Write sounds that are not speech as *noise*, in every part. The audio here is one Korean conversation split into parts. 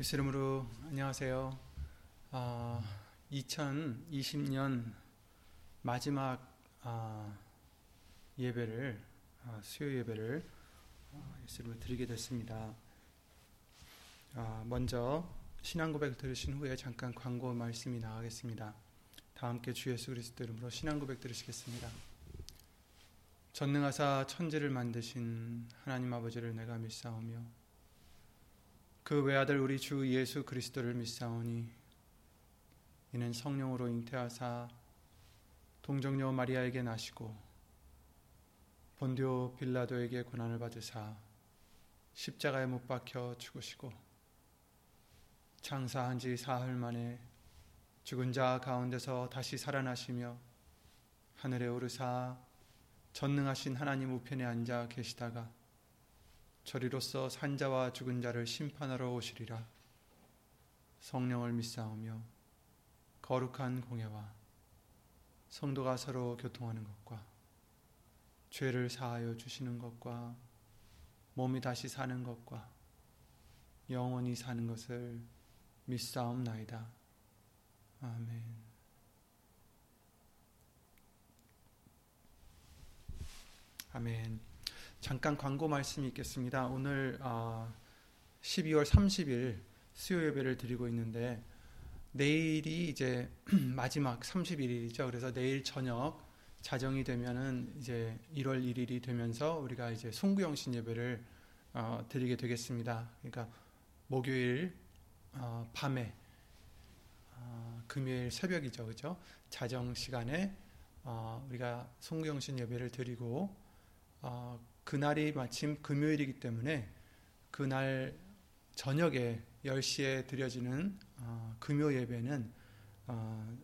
예수 이름으로 안녕하세요. 아, 2020년 마지막 아, 예배를 아, 수요 예배를 아, 예수 이름으로 드리게 됐습니다. 아, 먼저 신앙 고백 들으신 후에 잠깐 광고 말씀이 나가겠습니다. 다 함께 주 예수 그리스도 이름으로 신앙 고백 들으시겠습니다. 전능하사 천지를 만드신 하나님 아버지를 내가 믿사오며 그 외아들 우리 주 예수 그리스도를 믿사오니 이는 성령으로 잉태하사 동정녀 마리아에게 나시고 본디오 빌라도에게 고난을 받으사 십자가에 못 박혀 죽으시고 장사한 지 사흘 만에 죽은 자 가운데서 다시 살아나시며 하늘에 오르사 전능하신 하나님 우편에 앉아 계시다가 저리로서 산자와 죽은 자를 심판하러 오시리라. 성령을 믿사오며 거룩한 공예와 성도가 서로 교통하는 것과 죄를 사하여 주시는 것과 몸이 다시 사는 것과 영원히 사는 것을 믿사옵나이다. 아멘. 아멘. 잠깐 광고 말씀이 있겠습니다. 오늘 12월 아, 30일 수요 예배를 드리고 있는데 내일이 이제 *clears throat* 마지막 31일이죠. 그래서 내일 저녁 자정이 되면은 이제 1월 1일이 되면서 우리가 이제 송구영신 예배를 어, 드리게 되겠습니다. 그러니까 목요일 어, 밤에 어, 금요일 새벽이죠, 그죠? 자정 시간에 어, 우리가 송구영신 예배를 드리고 어, 그날이 마침 금요일이기 때문에 그날 저녁에 10시에 드려지는 어, 금요 예배는 어,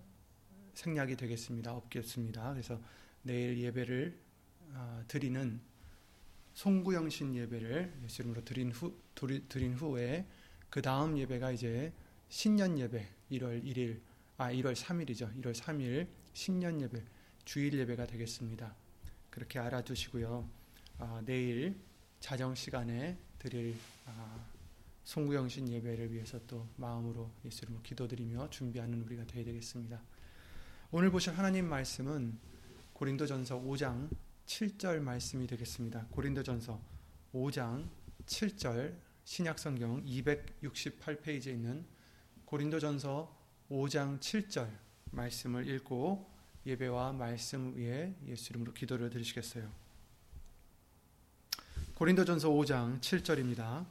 생략이 되겠습니다. 없겠습니다. 그래서 내일 예배를 어, 드리는 송구영신 예배를 예수 이름으로 드린 후 드린 후에 그 다음 예배가 이제 신년 예배 1월 1일 아 1월 3일이죠. 1월 3일 신년 예배 주일 예배가 되겠습니다. 그렇게 알아두시고요. 어, 내일 자정 시간에 드릴 어, 송구영신 예배를 위해서 또 마음으로 예수 이름으로 기도드리며 준비하는 우리가 되어야 되겠습니다. 오늘 보실 하나님 말씀은 고린도전서 5장 7절 말씀이 되겠습니다. 고린도전서 5장 7절 신약성경 268페이지에 있는 고린도전서 5장 7절 말씀을 읽고 예배와 말씀 위에 예수 이름으로 기도를 드리시겠어요. 고린도전서 5장 7절입니다.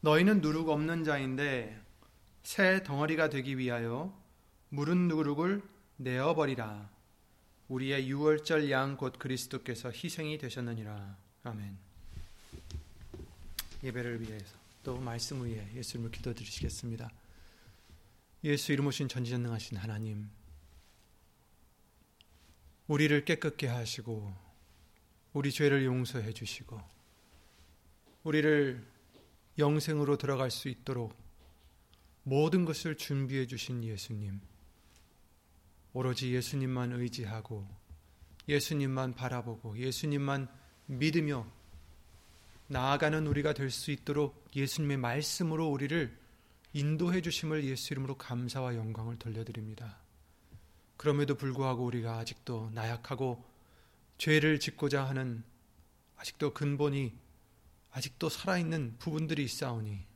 너희는 누룩 없는 자인데 새 덩어리가 되기 위하여 무른 누룩을 내어 버리라. 우리의 유월절 양 곧 그리스도께서 희생이 되셨느니라. 아멘. 예배를 위해서 또 말씀 위에 예수님을 기도드리시겠습니다. 예수 이름 오신 전지전능하신 하나님 우리를 깨끗게 하시고 우리 죄를 용서해 주시고 우리를 영생으로 들어갈 수 있도록 모든 것을 준비해 주신 예수님. 오로지 예수님만 의지하고 예수님만 바라보고 예수님만 믿으며 나아가는 우리가 될 수 있도록 예수님의 말씀으로 우리를 인도해 주심을 예수 이름으로 감사와 영광을 돌려드립니다. 그럼에도 불구하고 우리가 아직도 나약하고 죄를 짓고자 하는 아직도 근본이 아직도 살아있는 부분들이 있사오니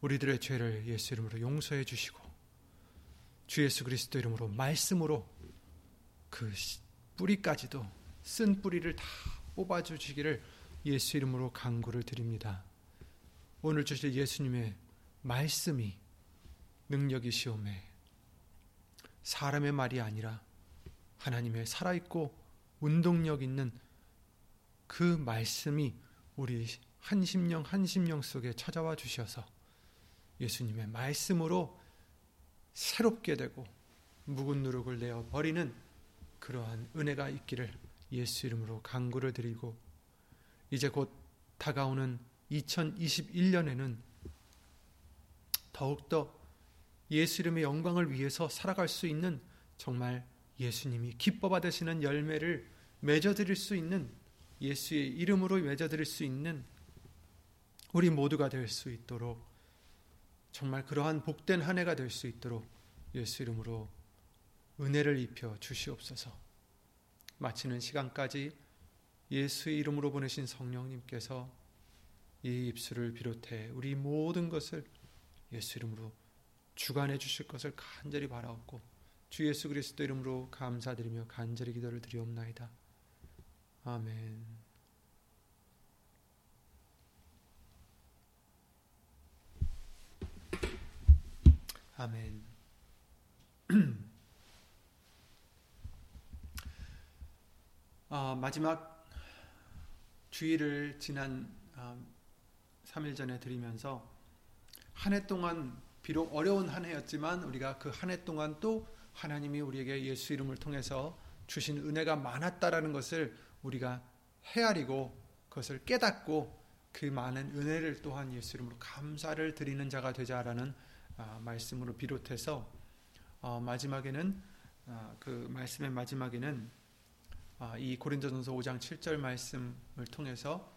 우리들의 죄를 예수 이름으로 용서해 주시고 주 예수 그리스도 이름으로 말씀으로 그 뿌리까지도 쓴 뿌리를 다 뽑아 주시기를 예수 이름으로 간구를 드립니다. 오늘 주실 예수님의 말씀이 능력이시오매 사람의 말이 아니라 하나님의 살아있고 운동력 있는 그 말씀이 우리 한 심령 한 심령 속에 찾아와 주셔서 예수님의 말씀으로 새롭게 되고 묵은 누룩을 내어 버리는 그러한 은혜가 있기를 예수 이름으로 간구를 드리고 이제 곧 다가오는 2021년에는 더욱더 예수 이름의 영광을 위해서 살아갈 수 있는 정말 예수님이 기뻐 받으시는 열매를 맺어드릴 수 있는 예수의 이름으로 맺어드릴 수 있는 우리 모두가 될 수 있도록 정말 그러한 복된 한 해가 될 수 있도록 예수 이름으로 은혜를 입혀 주시옵소서. 마치는 시간까지 예수의 이름으로 보내신 성령님께서 이 입술을 비롯해 우리 모든 것을 예수 이름으로 주관해 주실 것을 간절히 바라옵고 주 예수 그리스도 이름으로 감사드리며 간절히 기도를 드리옵나이다. 아멘. 아멘. *clears throat* 아, 마지막 주일을 지난 아, 3일 전에 드리면서 한 해 동안 비록 어려운 한 해였지만 우리가 그 한 해 동안 또 하나님이 우리에게 예수 이름을 통해서 주신 은혜가 많았다라는 것을 우리가 헤아리고 그것을 깨닫고 그 많은 은혜를 또한 예수 이름으로 감사를 드리는 자가 되자라는 아, 말씀으로 비롯해서 어, 마지막에는 아, 그 말씀의 마지막에는 아, 이 고린도전서 5장 7절 말씀을 통해서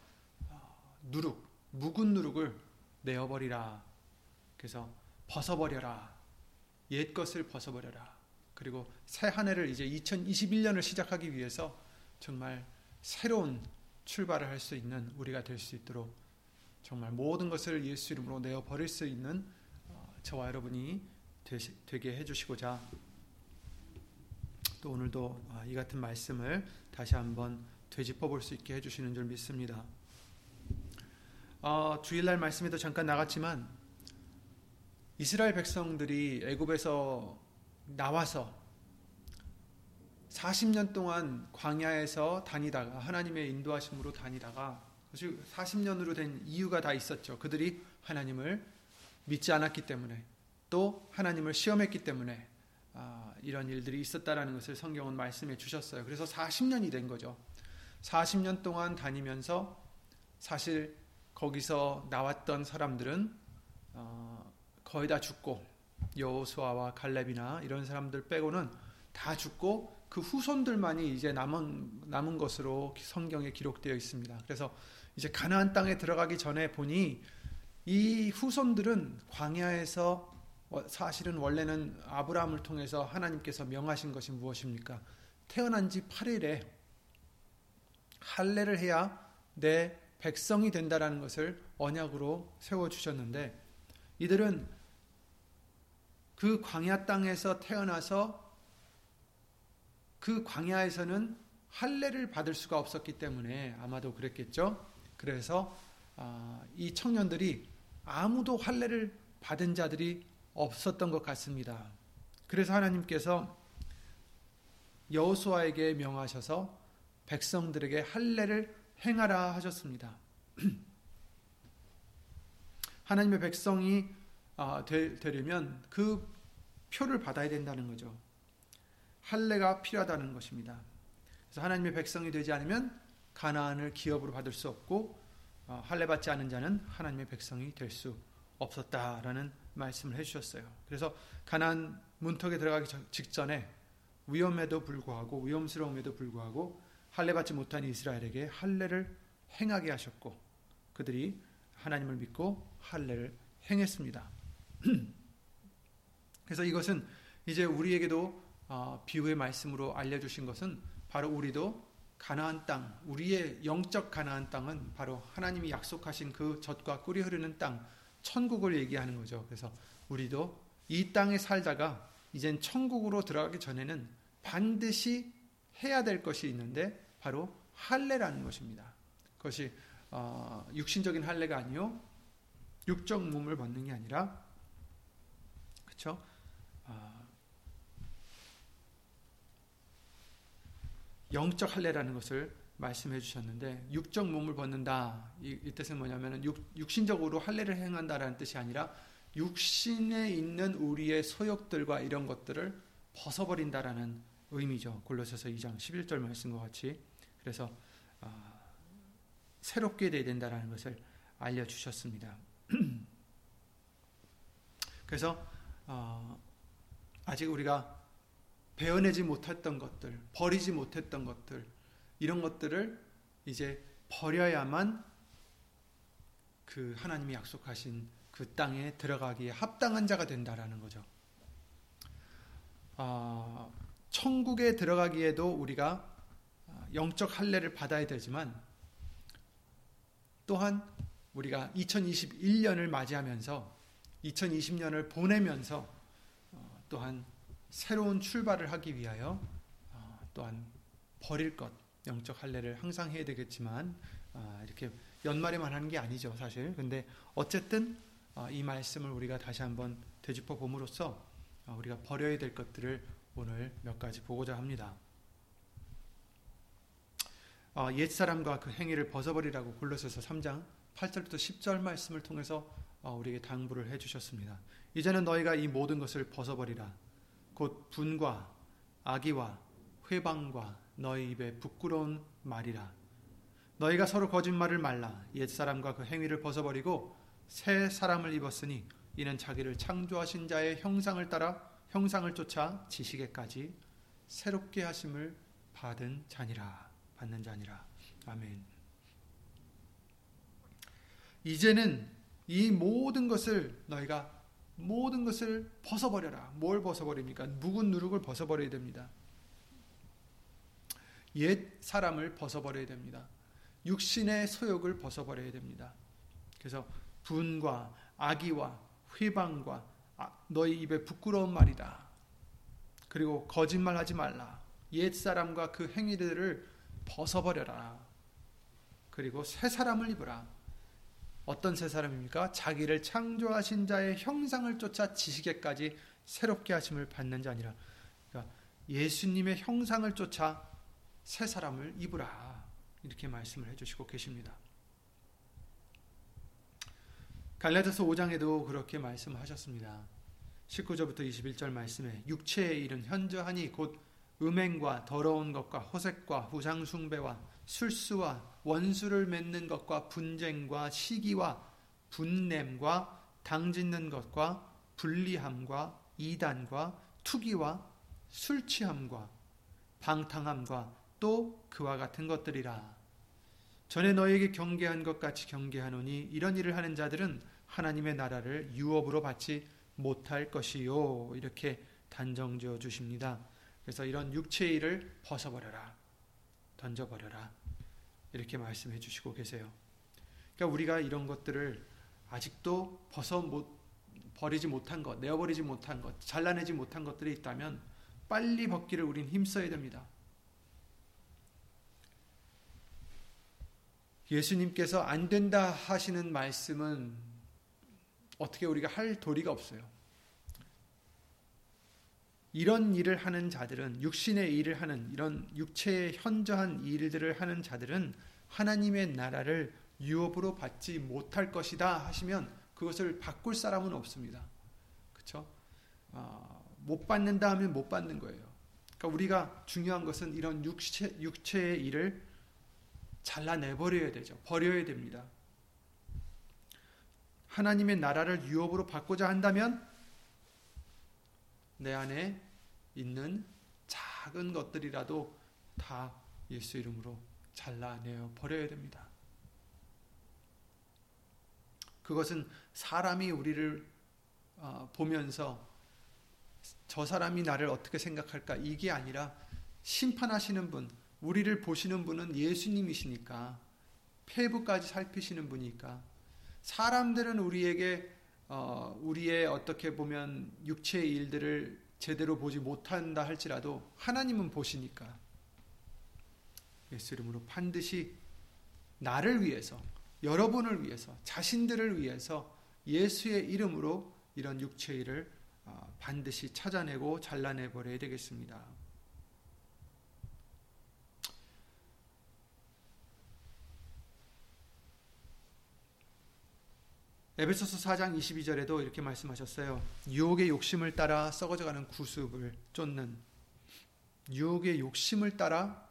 어, 누룩 묵은 누룩을 내어버리라. 그래서 벗어버려라. 옛 것을 벗어버려라. 그리고 새 한 해를 이제 2021년을 시작하기 위해서 정말 새로운 출발을 할 수 있는 우리가 될 수 있도록 정말 모든 것을 예수 이름으로 내어 버릴 수 있는 어, 저와 여러분이 되게 해주시고자 또 오늘도 아, 이 같은 말씀을 다시 한번 되짚어 볼 수 있게 해주시는 줄 믿습니다. 어, 주일날 말씀에도 잠깐 나갔지만 이스라엘 백성들이 애굽에서 나와서 40년 동안 광야에서 다니다가 하나님의 인도하심으로 다니다가 40년으로 된 이유가 다 있었죠. 그들이 하나님을 믿지 않았기 때문에 또 하나님을 시험했기 때문에 아, 이런 일들이 있었다라는 것을 성경은 말씀해 주셨어요. 그래서 40년이 된 거죠. 40년 동안 다니면서 사실 거기서 나왔던 사람들은 어, 거의 다 죽고 여호수아와 갈렙이나 이런 사람들 빼고는 다 죽고 그 후손들만이 이제 남은 남은 것으로 성경에 기록되어 있습니다. 그래서 이제 가나안 땅에 들어가기 전에 보니 이 후손들은 광야에서 사실은 원래는 아브라함을 통해서 하나님께서 명하신 것이 무엇입니까? 태어난 지 8일에 할례를 해야 내 백성이 된다라는 것을 언약으로 세워 주셨는데 이들은 그 광야 땅에서 태어나서 그 광야에서는 할례를 받을 수가 없었기 때문에 아마도 그랬겠죠. 그래서 아, 이 청년들이 아무도 할례를 받은 자들이 없었던 것 같습니다. 그래서 하나님께서 여호수아에게 명하셔서 백성들에게 할례를 행하라 하셨습니다. *clears throat* 하나님의 백성이 아, 되려면 그 표를 받아야 된다는 거죠. 할례가 필요하다는 것입니다. 그래서 하나님의 백성이 되지 않으면 가나안을 기업으로 받을 수 없고 어, 할례 받지 않은 자는 하나님의 백성이 될 수 없었다라는 말씀을 해주셨어요. 그래서 가나안 문턱에 들어가기 직전에 위험에도 불구하고 위험스러움에도 불구하고 할례 받지 못한 이스라엘에게 할례를 행하게 하셨고 그들이 하나님을 믿고 할례를 행했습니다. *clears throat* 그래서 이것은 이제 우리에게도 어, 비유의 말씀으로 알려주신 것은 바로 우리도 가나안 땅, 우리의 영적 가나안 땅은 바로 하나님이 약속하신 그 젖과 꿀이 흐르는 땅, 천국을 얘기하는 거죠. 그래서 우리도 이 땅에 살다가 이젠 천국으로 들어가기 전에는 반드시 해야 될 것이 있는데 바로 할례라는 것입니다. 그것이 어, 육신적인 할례가 아니요 육적 몸을 벗는 게 아니라 그렇죠? 영적 할례라는 것을 말씀해 주셨는데 육적 몸을 벗는다 이, 이 뜻은 뭐냐면 육, 신적으로 할례를 행한다라는 뜻이 아니라 육신에 있는 우리의 소욕들과 이런 것들을 벗어버린다라는 의미죠. 골로새서 2장 11절 말씀과 같이 그래서 어, 새롭게 돼야 된다라는 것을 알려 주셨습니다. *clears throat* 그래서 어, 아직 우리가 베어내지 못했던 것들, 버리지 못했던 것들, 이런 것들을 이제 버려야만 그 하나님이 약속하신 그 땅에 들어가기에 합당한 자가 된다라는 거죠. 아, 천국에 들어가기에도 우리가 영적 할례를 받아야 되지만 또한 우리가 2021년을 맞이하면서 2020년을 보내면서 어, 또한 새로운 출발을 하기 위하여 어, 또한 버릴 것 영적 할례를 항상 해야 되겠지만 아, 이렇게 연말에만 하는 게 아니죠 사실 근데 어쨌든 아, 이 말씀을 우리가 다시 한번 되짚어 봄으로써 아, 우리가 버려야 될 것들을 오늘 몇 가지 보고자 합니다. 옛사람과 그 행위를 벗어버리라고 골로새서 3장 8절부터 10절 말씀을 통해서 우리에게 당부를 해 주셨습니다. 이제는 너희가 이 모든 것을 벗어버리라. 곧 분과 악의와 회방과 너희 입에 부끄러운 말이라. 너희가 서로 거짓말을 말라. 옛 사람과 그 행위를 벗어버리고 새 사람을 입었으니 이는 자기를 창조하신 자의 형상을 따라 형상을 쫓아 지식에까지 새롭게 하심을 받은 자니라. 받는 자니라. 아멘. 이제는 이 모든 것을 너희가 모든 것을 벗어버려라. 뭘 벗어버립니까? 묵은 누룩을 벗어버려야 됩니다. 옛 사람을 벗어버려야 됩니다. 육신의 소욕을 벗어버려야 됩니다. 그래서 분과 악의와 회방과 아, 너희 입에 부끄러운 말이다. 그리고 거짓말하지 말라. 옛 사람과 그 행위들을 벗어버려라. 그리고 새 사람을 입으라. 어떤 새 사람입니까? 자기를 창조하신 자의 형상을 쫓아 지식에까지 새롭게 하심을 받는 자니라. 그러니까 예수님의 형상을 쫓아 새 사람을 입으라. 이렇게 말씀을 해주시고 계십니다. 갈라디아서 5장에도 그렇게 말씀하셨습니다. 19절부터 21절 말씀에 육체의 일은 현저하니 곧 음행과 더러운 것과 호색과 후상 숭배와 술수와 원수를 맺는 것과 분쟁과 시기와 분냄과 당짓는 것과 불리함과 이단과 투기와 술 취함과 방탕함과 또 그와 같은 것들이라. 전에 너에게 경계한 것 같이 경계하노니 이런 일을 하는 자들은 하나님의 나라를 유업으로 받지 못할 것이요. 이렇게 단정 지어 주십니다. 그래서 이런 육체의 일을 벗어버려라. 던져버려라. 이렇게 말씀해 주시고 계세요. 그러니까 우리가 이런 것들을 아직도 벗어 못, 버리지 못한 것, 내어버리지 못한 것, 잘라내지 못한 것들이 있다면 빨리 벗기를 우린 힘써야 됩니다. 예수님께서 안 된다 하시는 말씀은 어떻게 우리가 할 도리가 없어요. 이런 일을 하는 자들은 육신의 일을 하는 이런 육체의 현저한 일들을 하는 자들은 하나님의 나라를 유업으로 받지 못할 것이다 하시면 그것을 바꿀 사람은 없습니다. 그렇죠? 어, 못 받는다 하면 못 받는 거예요. 그러니까 우리가 중요한 것은 이런 육체, 육체의 일을 잘라내버려야 되죠. 버려야 됩니다. 하나님의 나라를 유업으로 받고자 한다면 내 안에 있는 작은 것들이라도 다 예수 이름으로 잘라내어 버려야 됩니다. 그것은 사람이 우리를 어, 보면서 저 사람이 나를 어떻게 생각할까 이게 아니라 심판하시는 분, 우리를 보시는 분은 예수님이시니까 폐부까지 살피시는 분이니까 사람들은 우리에게 어, 우리의 어떻게 보면 육체의 일들을 제대로 보지 못한다 할지라도 하나님은 보시니까 예수 이름으로 반드시 나를 위해서 여러분을 위해서 자신들을 위해서 예수의 이름으로 이런 육체의 일을 어, 반드시 찾아내고 잘라내 버려야 되겠습니다. 에베소서 4장 22절에도 이렇게 말씀하셨어요. 유혹의 욕심을 따라 썩어져가는 구습을 쫓는 유혹의 욕심을 따라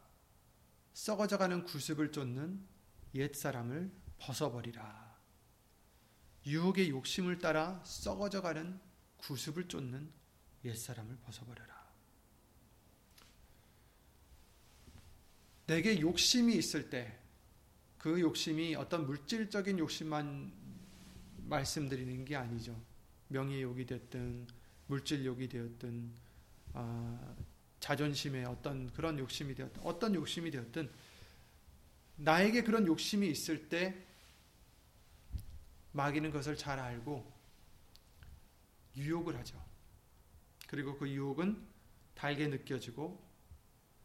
썩어져가는 구습을 쫓는 옛 사람을 벗어버리라. 유혹의 욕심을 따라 썩어져가는 구습을 쫓는 옛 사람을 벗어버려라. 내게 욕심이 있을 때 그 욕심이 어떤 물질적인 욕심만 말씀드리는 게 아니죠. 명예욕이 됐든 물질욕이 되었든 아, 자존심의 어떤 그런 욕심이 되었든 어떤 욕심이 되었든 나에게 그런 욕심이 있을 때 마귀는 그것을 잘 알고 유혹을 하죠. 그리고 그 유혹은 달게 느껴지고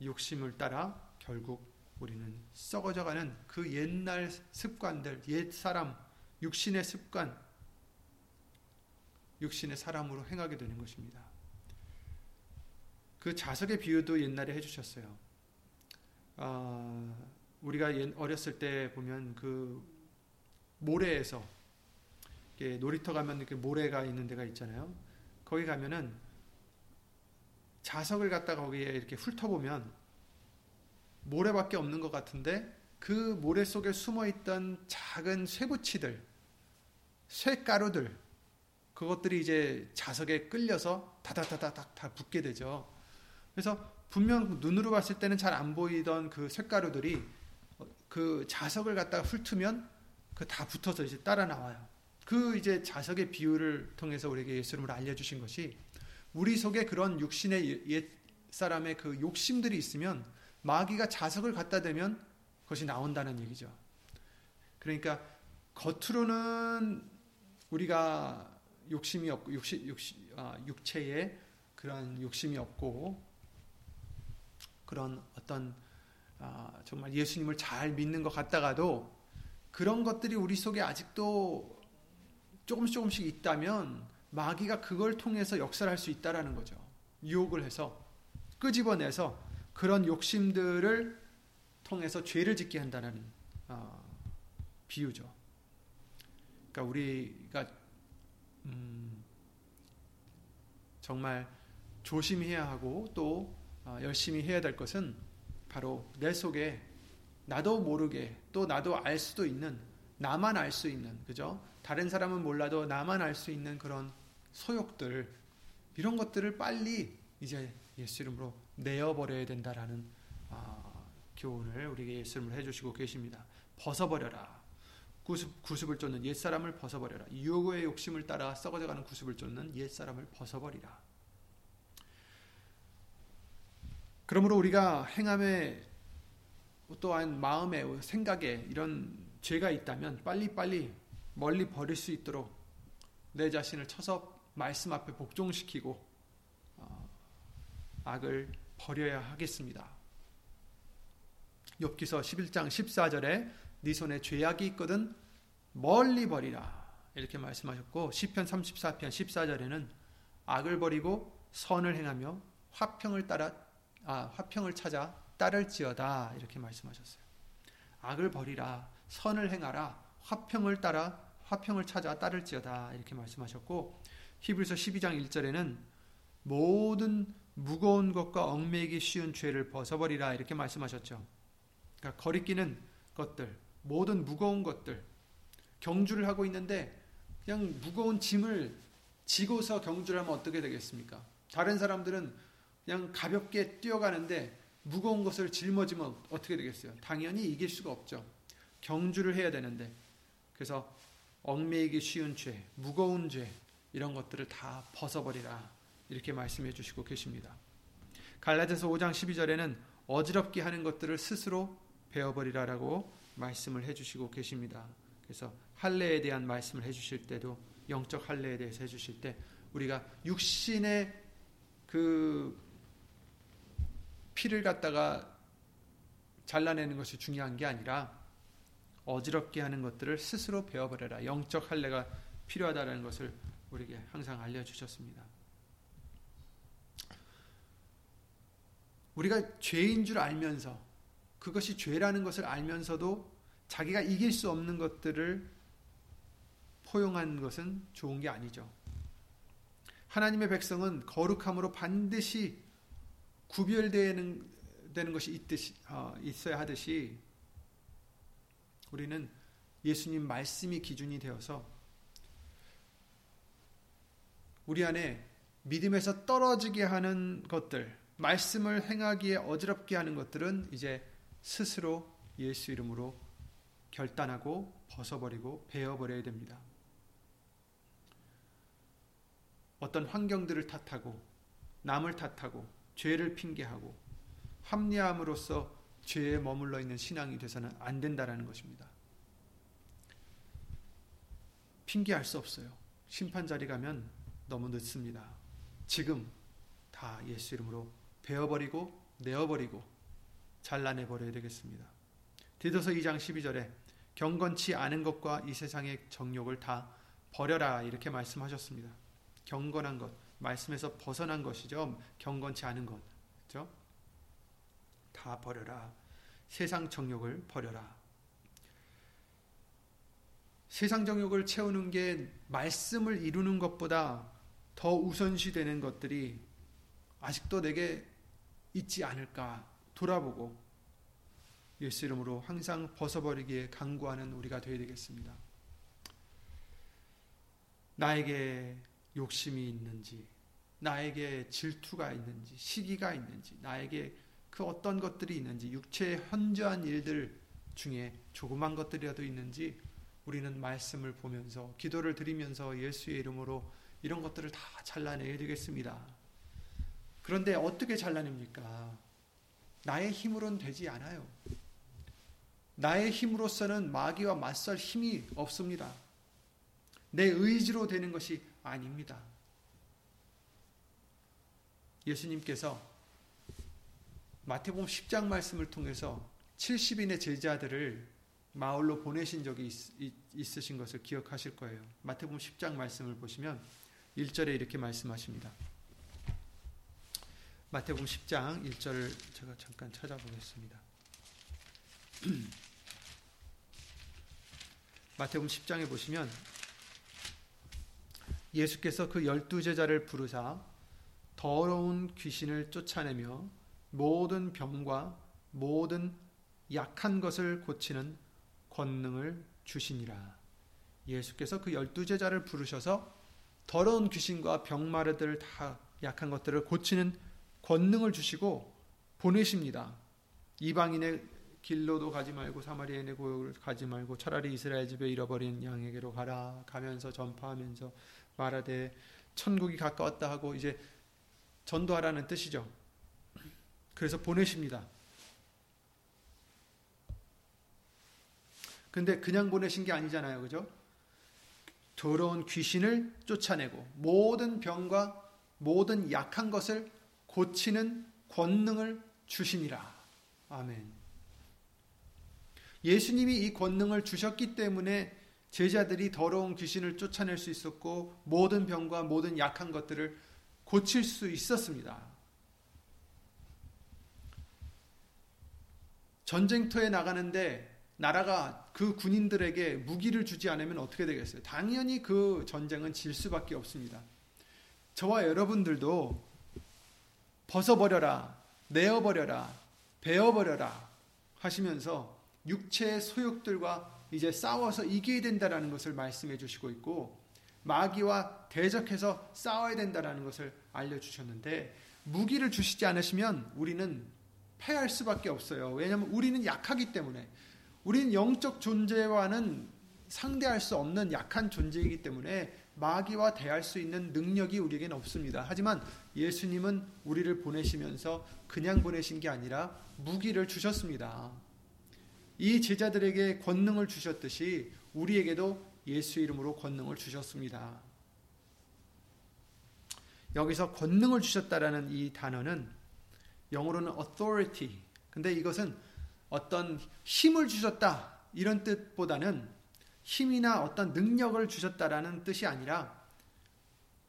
욕심을 따라 결국 우리는 썩어져가는 그 옛날 습관들, 옛 사람, 육신의 습관, 육신의 사람으로 행하게 되는 것입니다. 그 자석의 비유도 옛날에 해주셨어요. 어, 우리가 어렸을 때 보면 그 모래에서 놀이터 가면 이렇게 모래가 있는 데가 있잖아요. 거기 가면은 자석을 갖다가 거기에 이렇게 훑어보면 모래밖에 없는 것 같은데 그 모래 속에 숨어 있던 작은 쇠붙이들, 쇠가루들, 그것들이 이제 자석에 끌려서 다다다다닥 다 붙게 되죠. 그래서 분명 눈으로 봤을 때는 잘 안 보이던 그 쇠가루들이 그 자석을 갖다가 훑으면 그 다 붙어서 이제 따라 나와요. 그 이제 자석의 비유를 통해서 우리에게 예수님을 알려주신 것이 우리 속에 그런 육신의 옛 사람의 그 욕심들이 있으면 마귀가 자석을 갖다 대면 그것이 나온다는 얘기죠. 그러니까 겉으로는 우리가 욕심이 없고 육시, 육시, 아, 육체에 그런 욕심이 없고 그런 어떤 아, 정말 예수님을 잘 믿는 것 같다가도 그런 것들이 우리 속에 아직도 조금씩 조금씩 있다면 마귀가 그걸 통해서 역사를 할 수 있다라는 거죠. 유혹을 해서 끄집어내서 그런 욕심들을 통해서 죄를 짓게 한다는 어, 비유죠. 그러니까 우리가 음, 정말 조심해야 하고 또 어, 열심히 해야 될 것은 바로 내 속에 나도 모르게 또 나도 알 수도 있는 나만 알 수 있는 그죠? 다른 사람은 몰라도 나만 알 수 있는 그런 소욕들 이런 것들을 빨리 이제 예수 이름으로 내어버려야 된다라는 어, 교훈을 우리에게 예수 이름으로 해주시고 계십니다. 벗어버려라. 구습, 구습을 쫓는 옛사람을 벗어버려라. 유혹의 욕심을 따라 썩어져가는 구습을 쫓는 옛사람을 벗어버리라. 그러므로 우리가 행함에 또한 마음에 생각에 이런 죄가 있다면 빨리빨리 멀리 버릴 수 있도록 내 자신을 쳐서 말씀 앞에 복종시키고 어, 악을 버려야 하겠습니다. 욥기서 11장 14절에 네 손에 죄악이 있거든 멀리 버리라. 이렇게 말씀하셨고 시편 34편 14절에는 악을 버리고 선을 행하며 화평을 따라 아, 화평을 찾아 따를 지어다 이렇게 말씀하셨어요. 악을 버리라, 선을 행하라, 화평을 따라 화평을 찾아 따를 지어다 이렇게 말씀하셨고 히브리서 12장 1절에는 모든 무거운 것과 얽매기 쉬운 죄를 벗어버리라 이렇게 말씀하셨죠. 그러니까 거리끼는 것들, 모든 무거운 것들 경주를 하고 있는데 그냥 무거운 짐을 지고서 경주를 하면 어떻게 되겠습니까? 다른 사람들은 그냥 가볍게 뛰어가는데 무거운 것을 짊어지면 어떻게 되겠어요? 당연히 이길 수가 없죠. 경주를 해야 되는데 그래서 얽매이기 쉬운 죄, 무거운 죄 이런 것들을 다 벗어버리라 이렇게 말씀해 주시고 계십니다. 갈라디아서 5장 12절에는 어지럽게 하는 것들을 스스로 베어버리라라고 말씀을 해주시고 계십니다. 그래서 할례에 대한 말씀을 해주실 때도 영적 할례에 대해서 해주실 때 우리가 육신의 그 피를 갖다가 잘라내는 것이 중요한 게 아니라 어지럽게 하는 것들을 스스로 배워버려라. 영적 할례가 필요하다는 것을 우리에게 항상 알려주셨습니다. 우리가 죄인 줄 알면서 그것이 죄라는 것을 알면서도 자기가 이길 수 없는 것들을 포용한 것은 좋은 게 아니죠. 하나님의 백성은 거룩함으로 반드시 구별되는 되는 것이 있듯이, 어, 있어야 하듯이 우리는 예수님 말씀이 기준이 되어서 우리 안에 믿음에서 떨어지게 하는 것들, 말씀을 행하기에 어지럽게 하는 것들은 이제 스스로 예수 이름으로 결단하고 벗어버리고 베어버려야 됩니다. 어떤 환경들을 탓하고 남을 탓하고 죄를 핑계하고 합리함으로써 죄에 머물러 있는 신앙이 돼서는 안 된다라는 것입니다. 핑계할 수 없어요. 심판 자리 가면 너무 늦습니다. 지금 다 예수 이름으로 베어버리고 내어버리고 잘라내 버려야 되겠습니다. 디도서 2장 12절에 경건치 않은 것과 이 세상의 정욕을 다 버려라 이렇게 말씀하셨습니다. 경건한 것 말씀에서 벗어난 것이죠. 경건치 않은 것. 그렇죠? 다 버려라. 세상 정욕을 버려라. 세상 정욕을 채우는 게 말씀을 이루는 것보다 더 우선시 되는 것들이 아직도 내게 있지 않을까 돌아보고 예수 이름으로 항상 벗어버리기에 강구하는 우리가 되어야 되겠습니다. 나에게 욕심이 있는지, 나에게 질투가 있는지, 시기가 있는지, 나에게 그 어떤 것들이 있는지, 육체의 현저한 일들 중에 조그만 것들이라도 있는지, 우리는 말씀을 보면서, 기도를 드리면서 예수의 이름으로 이런 것들을 다 잘라내야 되겠습니다. 그런데 어떻게 잘라냅니까? 나의 힘으로는 되지 않아요. 나의 힘으로서는 마귀와 맞설 힘이 없습니다. 내 의지로 되는 것이 아닙니다. 예수님께서 마태복음 10장 말씀을 통해서 70인의 제자들을 마을로 보내신 적이 있, 으신 것을 기억하실 거예요. 마태복음 10장 말씀을 보시면 1절에 이렇게 말씀하십니다. 마태복음 10장 1절을 제가 잠깐 찾아보겠습니다. *clears throat* 마태복음 10장에 보시면 예수께서 그 열두 제자를 부르사 더러운 귀신을 쫓아내며 모든 병과 모든 약한 것을 고치는 권능을 주시니라. 예수께서 그 열두 제자를 부르셔서 더러운 귀신과 병마르들 다 약한 것들을 고치는 권능을 주시고 보내십니다. 이방인의 길로도 가지 말고 사마리아인의 고역을 가지 말고 차라리 이스라엘 집에 잃어버린 양에게로 가라 가면서 전파하면서 말하되 천국이 가까웠다 하고 이제 전도하라는 뜻이죠. 그래서 보내십니다. 근데 그냥 보내신 게 아니잖아요. 그죠? 더러운 귀신을 쫓아내고 모든 병과 모든 약한 것을 고치는 권능을 주시니라. 아멘. 예수님이 이 권능을 주셨기 때문에 제자들이 더러운 귀신을 쫓아낼 수 있었고 모든 병과 모든 약한 것들을 고칠 수 있었습니다. 전쟁터에 나가는데 나라가 그 군인들에게 무기를 주지 않으면 어떻게 되겠어요? 당연히 그 전쟁은 질 수밖에 없습니다. 저와 여러분들도 벗어버려라, 내어버려라, 베어버려라 하시면서 육체의 소욕들과 이제 싸워서 이겨야 된다라는 것을 말씀해 주시고 있고 마귀와 대적해서 싸워야 된다라는 것을 알려 주셨는데 무기를 주시지 않으시면 우리는 패할 수밖에 없어요. 왜냐하면 우리는 약하기 때문에 우리는 영적 존재와는 상대할 수 없는 약한 존재이기 때문에 마귀와 대할 수 있는 능력이 우리에게는 없습니다. 하지만 예수님은 우리를 보내시면서 그냥 보내신 게 아니라 무기를 주셨습니다. 이 제자들에게 권능을 주셨듯이 우리에게도 예수 이름으로 권능을 주셨습니다. 여기서 권능을 주셨다라는 이 단어는 영어로는 authority. 근데 이것은 어떤 힘을 주셨다 이런 뜻보다는 힘이나 어떤 능력을 주셨다라는 뜻이 아니라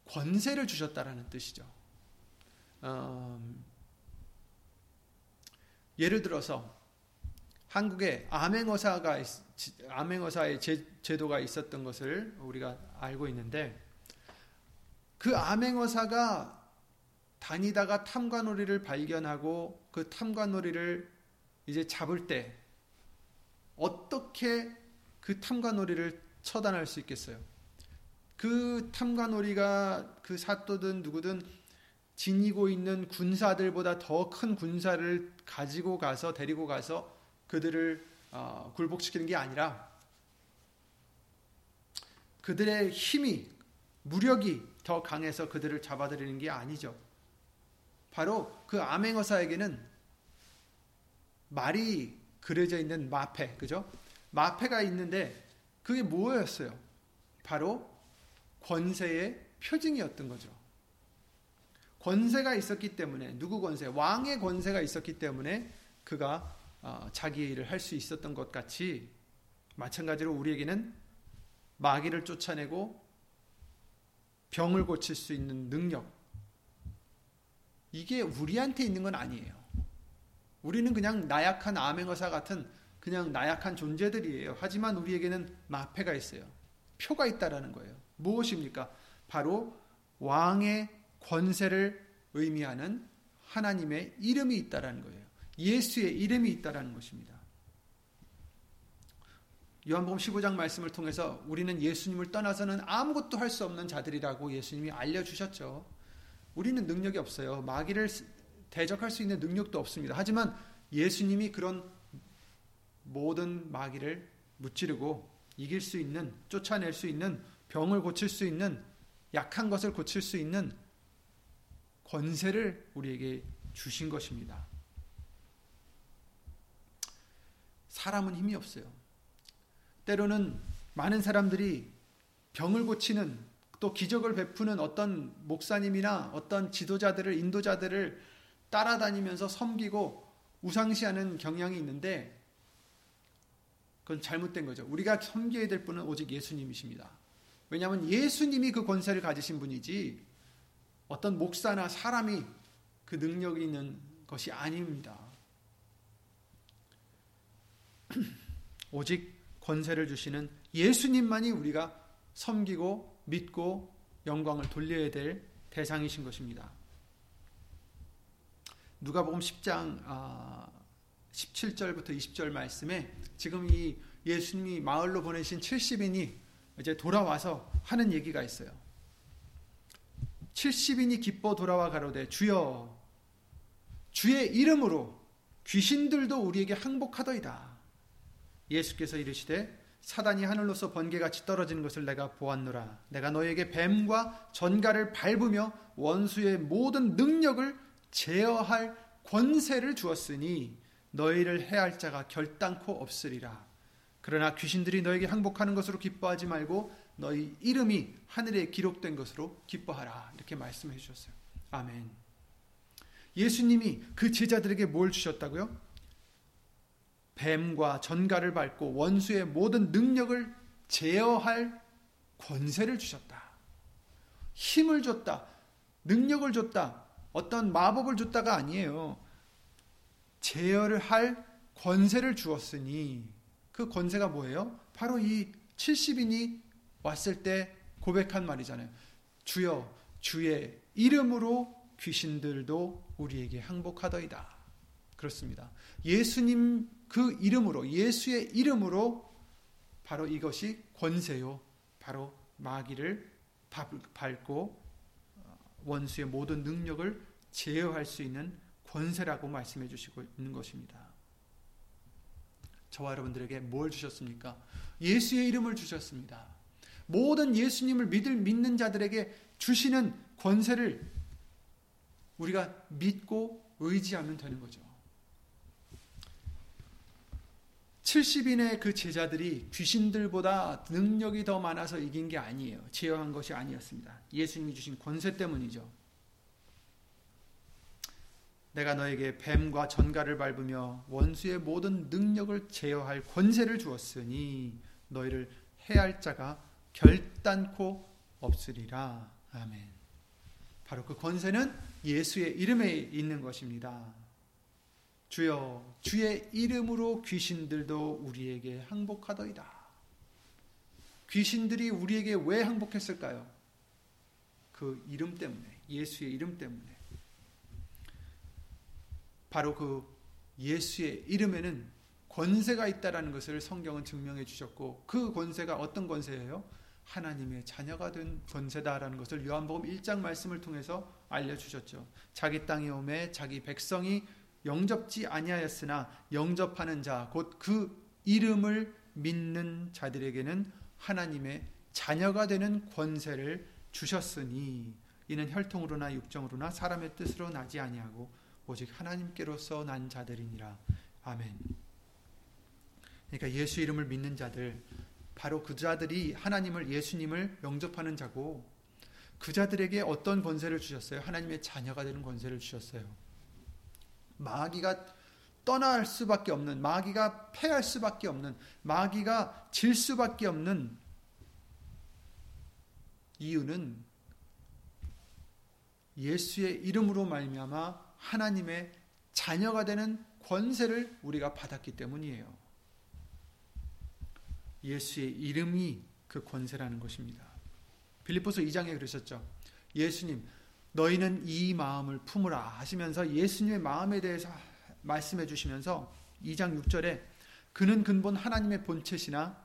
권세를 주셨다라는 뜻이죠. 음, 예를 들어서 한국에 암행어사가 암행어사의 제, 도가 있었던 것을 우리가 알고 있는데 그 암행어사가 다니다가 탐관오리를 발견하고 그 탐관오리를 이제 잡을 때 어떻게 그 탐관오리를 처단할 수 있겠어요? 그 탐관오리가 그 사또든 누구든 지니고 있는 군사들보다 더 큰 군사를 가지고 가서 데리고 가서 그들을 어, 굴복시키는 게 아니라 그들의 힘이 무력이 더 강해서 그들을 잡아들이는 게 아니죠. 바로 그 암행어사에게는 말이 그려져 있는 마패, 그죠? 마패가 있는데 그게 뭐였어요? 바로 권세의 표징이었던 거죠. 권세가 있었기 때문에 누구 권세? 왕의 권세가 있었기 때문에 그가 어, 자기의 일을 할 수 있었던 것 같이 마찬가지로 우리에게는 마귀를 쫓아내고 병을 고칠 수 있는 능력 이게 우리한테 있는 건 아니에요. 우리는 그냥 나약한 암행어사 같은 그냥 나약한 존재들이에요. 하지만 우리에게는 마패가 있어요. 표가 있다라는 거예요. 무엇입니까? 바로 왕의 권세를 의미하는 하나님의 이름이 있다라는 거예요. 예수의 이름이 있다라는 것입니다. 요한복음 15장 말씀을 통해서 우리는 예수님을 떠나서는 아무것도 할 수 없는 자들이라고 예수님이 알려 주셨죠. 우리는 능력이 없어요. 마귀를 대적할 수 있는 능력도 없습니다. 하지만 예수님이 그런 모든 마귀를 무찌르고 이길 수 있는 쫓아낼 수 있는 병을 고칠 수 있는 약한 것을 고칠 수 있는 권세를 우리에게 주신 것입니다. 사람은 힘이 없어요. 때로는 많은 사람들이 병을 고치는 또 기적을 베푸는 어떤 목사님이나 어떤 지도자들을 인도자들을 따라다니면서 섬기고 우상시하는 경향이 있는데 그건 잘못된 거죠. 우리가 섬겨야 될 분은 오직 예수님이십니다. 왜냐하면 예수님이 그 권세를 가지신 분이지 어떤 목사나 사람이 그 능력이 있는 것이 아닙니다. *clears throat* 오직 권세를 주시는 예수님만이 우리가 섬기고 믿고 영광을 돌려야 될 대상이신 것입니다. 누가복음 10장 17절부터 아, 20절 말씀에 지금 이 예수님이 마을로 보내신 70인이 이제 돌아와서 하는 얘기가 있어요. 70인이 기뻐 돌아와 가로되 주여 주의 이름으로 귀신들도 우리에게 항복하더이다. 예수께서 이르시되 사단이 하늘로서 번개같이 떨어지는 것을 내가 보았노라. 내가 너에게 뱀과 전갈을 밟으며 원수의 모든 능력을 제어할 권세를 주었으니 너희를 해할 자가 결단코 없으리라. 그러나 귀신들이 너에게 항복하는 것으로 기뻐하지 말고 너희 이름이 하늘에 기록된 것으로 기뻐하라. 이렇게 말씀해 주셨어요. 아멘. 예수님이 그 제자들에게 뭘 주셨다고요? 뱀과 전갈을 밟고 원수의 모든 능력을 제어할 권세를 주셨다. 힘을 줬다. 능력을 줬다. 어떤 마법을 줬다가 아니에요. 제어를 할 권세를 주었으니 그 권세가 뭐예요? 바로 이 70인이 왔을 때 고백한 말이잖아요. 주여 주의 이름으로 귀신들도 우리에게 항복하더이다. 그렇습니다. 예수님 그 이름으로 예수의 이름으로 바로 이것이 권세요. 바로 마귀를 밟고 원수의 모든 능력을 제어할 수 있는 권세라고 말씀해 주시고 있는 것입니다. 저와 여러분들에게 뭘 주셨습니까? 예수의 이름을 주셨습니다. 모든 예수님을 믿을 믿는 자들에게 주시는 권세를 우리가 믿고 의지하면 되는 거죠. 70인의 그 제자들이 귀신들보다 능력이 더 많아서 이긴 게 아니에요. 제어한 것이 아니었습니다. 예수님이 주신 권세 때문이죠. 내가 너에게 뱀과 전갈을 밟으며 원수의 모든 능력을 제어할 권세를 주었으니 너희를 해할 자가 결단코 없으리라. 아멘. 바로 그 권세는 예수의 이름에 있는 것입니다. 주여 주의 이름으로 귀신들도 우리에게 항복하더이다. 귀신들이 우리에게 왜 항복했을까요? 그 이름 때문에 예수의 이름 때문에 바로 그 예수의 이름에는 권세가 있다라는 것을 성경은 증명해 주셨고 그 권세가 어떤 권세예요? 하나님의 자녀가 된 권세다라는 것을 요한복음 1장 말씀을 통해서 알려 주셨죠. 자기 땅에 오매 자기 백성이 영접지 아니하였으나 영접하는 자 곧 그 이름을 믿는 자들에게는 하나님의 자녀가 되는 권세를 주셨으니 이는 혈통으로나 육정으로나 사람의 뜻으로 나지 아니하고 오직 하나님께로서 난 자들이니라. 아멘. 그러니까 예수 이름을 믿는 자들 바로 그 자들이 하나님을 예수님을 영접하는 자고 그 자들에게 어떤 권세를 주셨어요? 하나님의 자녀가 되는 권세를 주셨어요. 마귀가 떠날 수밖에 없는 마귀가 패할 수밖에 없는 마귀가 질 수밖에 없는 이유는 예수의 이름으로 말미암아 하나님의 자녀가 되는 권세를 우리가 받았기 때문이에요. 예수의 이름이 그 권세라는 것입니다. 빌립보서 2장에 그러셨죠. 예수님, 너희는 이 마음을 품으라 하시면서 예수님의 마음에 대해서 말씀해 주시면서 2장 6절에 그는 근본 하나님의 본체시나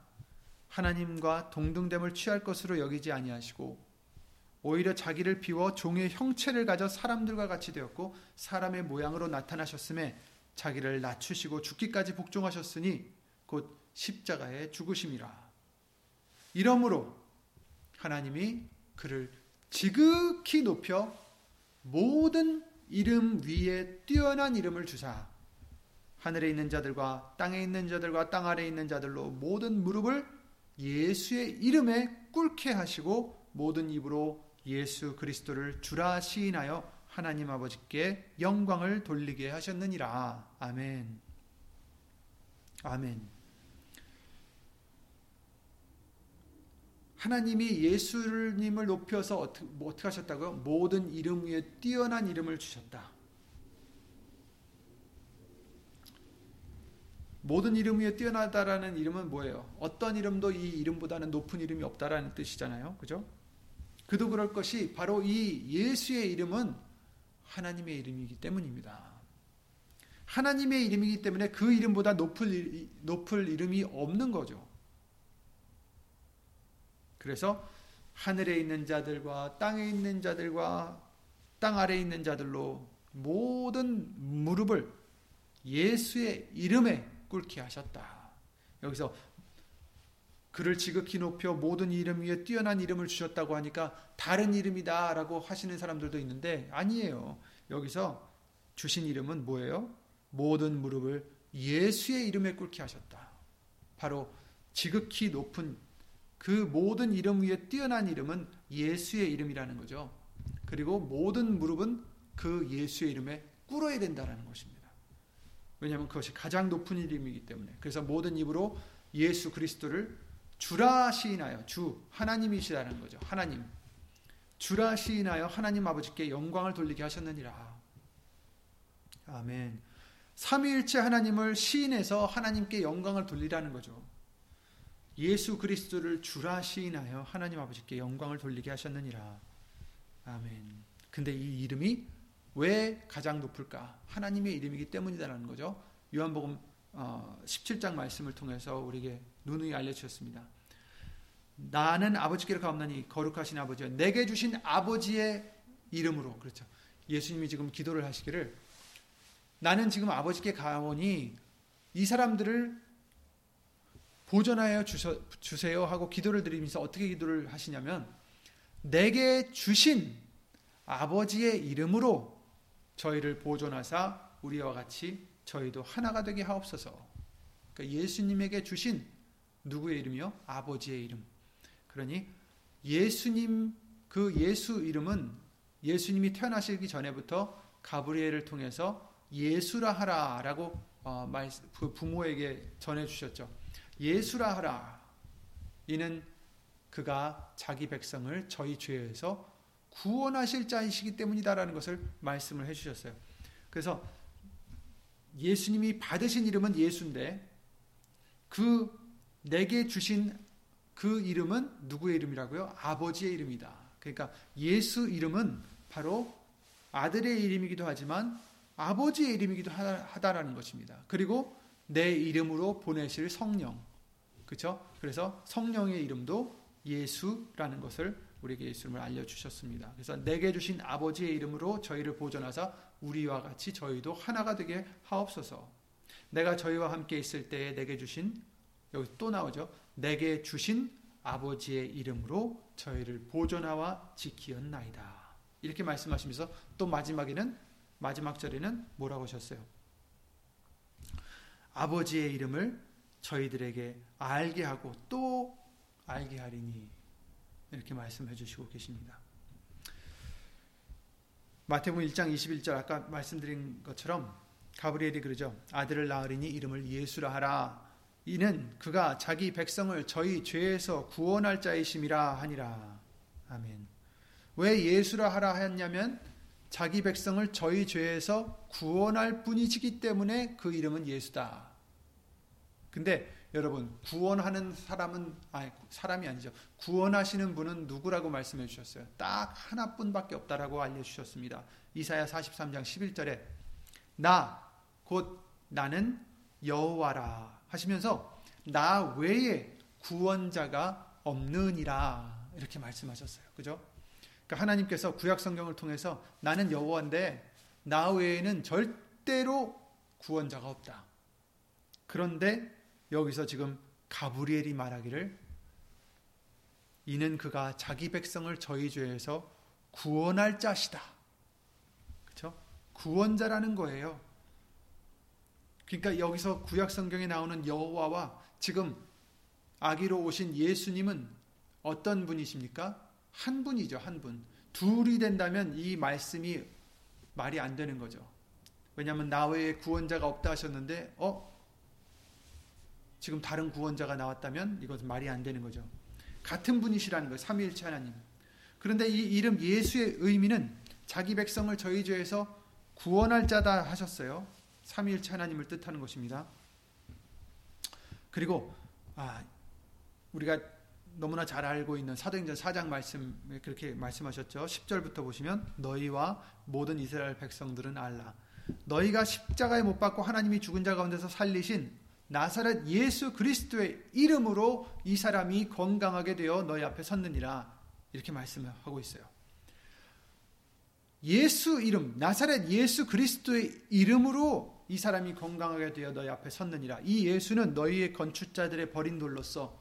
하나님과 동등됨을 취할 것으로 여기지 아니하시고 오히려 자기를 비워 종의 형체를 가져 사람들과 같이 되었고 사람의 모양으로 나타나셨음에 자기를 낮추시고 죽기까지 복종하셨으니 곧 십자가에 죽으심이라. 이러므로 하나님이 그를 지극히 높여 모든 이름 위에 뛰어난 이름을 주사 하늘에 있는 자들과 땅에 있는 자들과 땅 아래에 있는 자들로 모든 무릎을 예수의 이름에 꿇게 하시고 모든 입으로 예수 그리스도를 주라 시인하여 하나님 아버지께 영광을 돌리게 하셨느니라. 아멘. 아멘. 하나님이 예수님을 높여서 어떻게, 뭐 어떻게 하셨다고요? 모든 이름 위에 뛰어난 이름을 주셨다. 모든 이름 위에 뛰어나다라는 이름은 뭐예요? 어떤 이름도 이 이름보다는 높은 이름이 없다라는 뜻이잖아요. 그죠? 그도 그럴 것이 바로 이 예수의 이름은 하나님의 이름이기 때문입니다. 하나님의 이름이기 때문에 그 이름보다 높을, 높을 이름이 없는 거죠. 그래서 하늘에 있는 자들과 땅에 있는 자들과 땅 아래에 있는 자들로 모든 무릎을 예수의 이름에 꿇게 하셨다. 여기서 그를 지극히 높여 모든 이름 위에 뛰어난 이름을 주셨다고 하니까 다른 이름이다 라고 하시는 사람들도 있는데 아니에요. 여기서 주신 이름은 뭐예요? 모든 무릎을 예수의 이름에 꿇게 하셨다. 바로 지극히 높은 그 모든 이름 위에 뛰어난 이름은 예수의 이름이라는 거죠. 그리고 모든 무릎은 그 예수의 이름에 꿇어야 된다는 것입니다. 왜냐하면 그것이 가장 높은 이름이기 때문에. 그래서 모든 입으로 예수 그리스도를 주라 시인하여 주 하나님이시라는 거죠. 하나님. 주라 시인하여 하나님 아버지께 영광을 돌리게 하셨느니라. 아멘. 삼위일체 하나님을 시인해서 하나님께 영광을 돌리라는 거죠. 예수 그리스도를 주라 시인하여 하나님 아버지께 영광을 돌리게 하셨느니라. 아멘. 근데 이 이름이 왜 가장 높을까? 하나님의 이름이기 때문이다라는 거죠. 요한복음 17장 어, 말씀을 통해서 우리에게 누누이 알려주셨습니다. 나는 아버지께로 가옵나니 거룩하신 아버지여 내게 주신 아버지의 이름으로 그렇죠. 예수님이 지금 기도를 하시기를 나는 지금 아버지께 가오니 이 사람들을 보존하여 주세요 하고 기도를 드리면서 어떻게 기도를 하시냐면 내게 주신 아버지의 이름으로 저희를 보존하사 우리와 같이 저희도 하나가 되게 하옵소서. 그러니까 예수님에게 주신 누구의 이름이요? 아버지의 이름. 그러니 예수님 그 예수 이름은 예수님이 태어나시기 전에부터 가브리엘을 통해서 예수라 하라라고 어, 그 부모에게 전해 주셨죠. 예수라 하라. 이는 그가 자기 백성을 저희 죄에서 구원하실 자이시기 때문이다라는 것을 말씀을 해 주셨어요. 그래서 예수님이 받으신 이름은 예수인데 그 내게 주신 그 이름은 누구의 이름이라고요? 아버지의 이름이다. 그러니까 예수 이름은 바로 아들의 이름이기도 하지만 아버지의 이름이기도 하다라는 것입니다. 그리고 내 이름으로 보내실 성령. 그렇죠? 그래서 성령의 이름도 예수라는 것을 우리에게 예수님을 알려 주셨습니다. 그래서 내게 주신 아버지의 이름으로 저희를 보존하사 우리와 같이 저희도 하나가 되게 하옵소서. 내가 저희와 함께 있을 때에 내게 주신 여기 또 나오죠. 내게 주신 아버지의 이름으로 저희를 보존하와 지키었나이다. 이렇게 말씀하시면서 또 마지막에는 마지막 절에는 뭐라고 하셨어요? 아버지의 이름을 저희들에게 알게 하고 또 알게 하리니 이렇게 말씀해 주시고 계십니다. 마태복음 1장 21절 아까 말씀드린 것처럼 가브리엘이 그러죠. 아들을 낳으리니 이름을 예수라 하라. 이는 그가 자기 백성을 저희 죄에서 구원할 자이심이라 하니라. 아멘. 왜 예수라 하라 하였냐면 자기 백성을 저희 죄에서 구원할 분이시기 때문에 그 이름은 예수다. 근데 여러분 구원하는 사람은 아니 사람이 아니죠. 구원하시는 분은 누구라고 말씀해 주셨어요. 딱 하나뿐밖에 없다라고 알려 주셨습니다. 이사야 43장 11절에 나 곧 나는 여호와라 하시면서 나 외에 구원자가 없느니라 이렇게 말씀하셨어요. 그죠? 그러니까 하나님께서 구약 성경을 통해서 나는 여호와인데 나 외에는 절대로 구원자가 없다. 그런데 여기서 지금 가브리엘이 말하기를 이는 그가 자기 백성을 저희 죄에서 구원할 자시다. 그렇죠? 구원자라는 거예요. 그러니까 여기서 구약 성경에 나오는 여호와와 지금 아기로 오신 예수님은 어떤 분이십니까? 한 분이죠, 한 분. 둘이 된다면 이 말씀이 말이 안 되는 거죠. 왜냐하면 나 외에 구원자가 없다 하셨는데, 어? 지금 다른 구원자가 나왔다면 이것은 말이 안 되는 거죠. 같은 분이시라는 거예요. 삼위일체 하나님. 그런데 이 이름 예수의 의미는 자기 백성을 저희 죄에서 구원할 자다 하셨어요. 삼위일체 하나님을 뜻하는 것입니다. 그리고 아, 우리가 너무나 잘 알고 있는 사도행전 4장 말씀에 그렇게 말씀하셨죠. 10절부터 보시면 너희와 모든 이스라엘 백성들은 알라. 너희가 십자가에 못 박고 하나님이 죽은 자 가운데서 살리신 나사렛 예수 그리스도의 이름으로 이 사람이 건강하게 되어 너희 앞에 섰느니라. 이렇게 말씀하고 있어요. 예수 이름, 나사렛 예수 그리스도의 이름으로 이 사람이 건강하게 되어 너희 앞에 섰느니라. 이 예수는 너희의 건축자들의 버린 돌로서